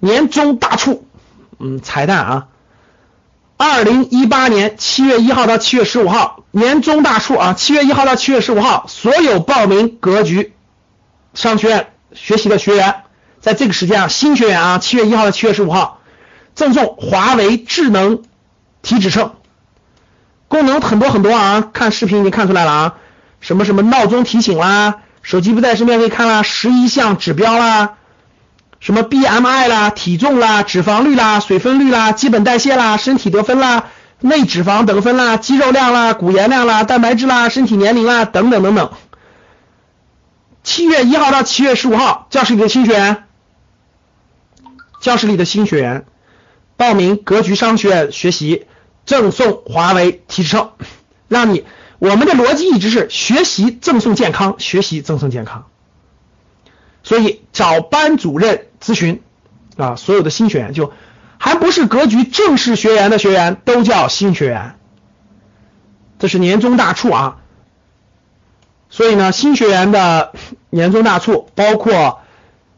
年终大促，嗯，彩蛋啊！二零一八年七月一号到七月十五号，年终大促啊！七月一号到七月十五号，所有报名格局商学院学习的学员，在这个时间啊，新学员啊，七月一号到七月十五号，赠送华为智能体脂秤，功能很多很多啊！看视频已经看出来了啊，什么什么闹钟提醒啦，手机不在身边可以看啦，十一项指标啦。什么 BMI 啦、体重啦、脂肪率啦、水分率啦、基本代谢啦、身体得分啦、内脂肪得分啦、肌肉量啦、骨盐量啦、蛋白质啦、身体年龄啦等等等等。七月一号到七月十五号，教室里的新学员，教室里的新学员报名格局商学院学习，赠送华为体脂秤，让你我们的逻辑一直是学习赠送健康，学习赠送健康。所以找班主任咨询啊，所有的新学员就还不是格局正式学员的学员都叫新学员，这是年终大促啊。所以呢，新学员的年终大促，包括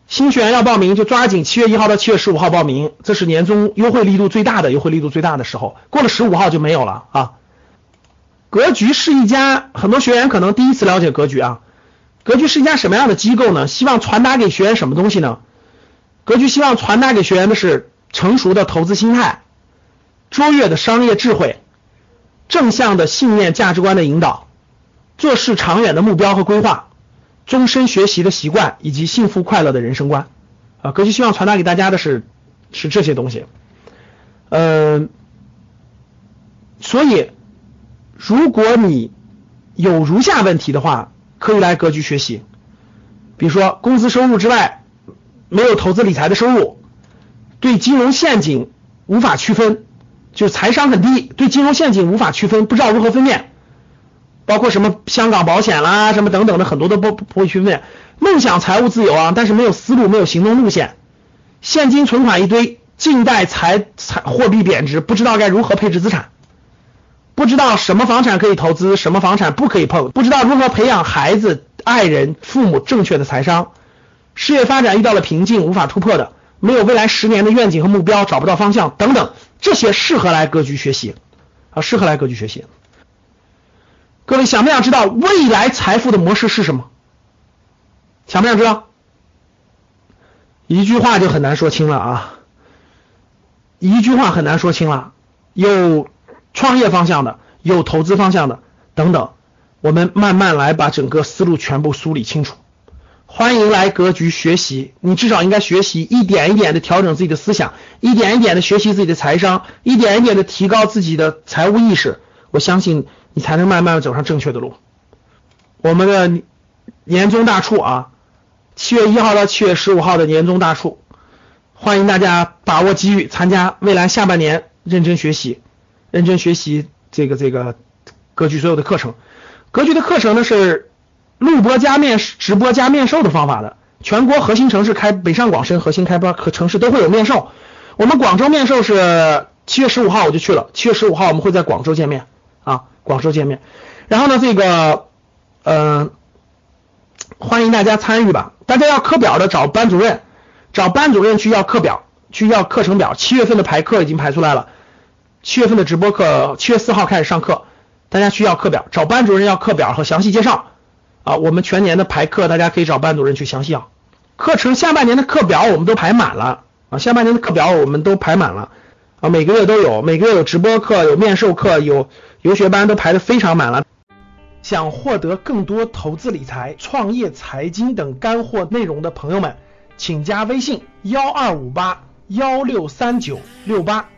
新学员要报名就抓紧七月一号到七月十五号报名，这是年终优惠力度最大的、优惠力度最大的时候。过了十五号就没有了啊。格局是一家很多学员可能第一次了解格局啊。格局是一家什么样的机构呢？希望传达给学员什么东西呢？格局希望传达给学员的是成熟的投资心态、卓越的商业智慧、正向的信念价值观的引导、做事长远的目标和规划、终身学习的习惯以及幸福快乐的人生观。啊，格局希望传达给大家的是是这些东西。嗯，所以如果你有如下问题的话。可以来格局学习，比如说工资收入之外没有投资理财的收入，对金融陷阱无法区分，就是财商很低，对金融陷阱无法区分，不知道如何分辨，包括什么香港保险啦，什么等等的很多都不不会区分。梦想财务自由啊，但是没有思路，没有行动路线，现金存款一堆，近代财财货币贬值，不知道该如何配置资产。不知道什么房产可以投资，什么房产不可以碰，不知道如何培养孩子、爱人、父母正确的财商，事业发展遇到了瓶颈，无法突破的，没有未来十年的愿景和目标，找不到方向等等，这些适合来格局学习啊，适合来格局学习。各位想不想知道未来财富的模式是什么？想不想知道？一句话就很难说清了啊，一句话很难说清了，有。创业方向的，有投资方向的，等等，我们慢慢来把整个思路全部梳理清楚。欢迎来格局学习，你至少应该学习一点一点的调整自己的思想，一点一点的学习自己的财商，一点一点的提高自己的财务意识。我相信你才能慢慢的走上正确的路。我们的年终大促啊，七月一号到七月十五号的年终大促，欢迎大家把握机遇，参加未来下半年认真学习。认真学习这个这个格局所有的课程，格局的课程呢是录播加面直播加面授的方法的，全国核心城市开北上广深核心开发和城市都会有面授。我们广州面授是七月十五号我就去了，七月十五号我们会在广州见面啊，广州见面。然后呢，这个嗯，欢迎大家参与吧。大家要课表的找班主任，找班主任去要课表，去要课程表。七月份的排课已经排出来了。七月份的直播课，七月四号开始上课，大家需要课表，找班主任要课表和详细介绍啊。我们全年的排课，大家可以找班主任去详细啊。课程下半年的课表我们都排满了啊，下半年的课表我们都排满了啊，每个月都有，每个月有直播课，有面授课，有游学班，都排的非常满了。想获得更多投资理财、创业、财经等干货内容的朋友们，请加微信幺二五八幺六三九六八。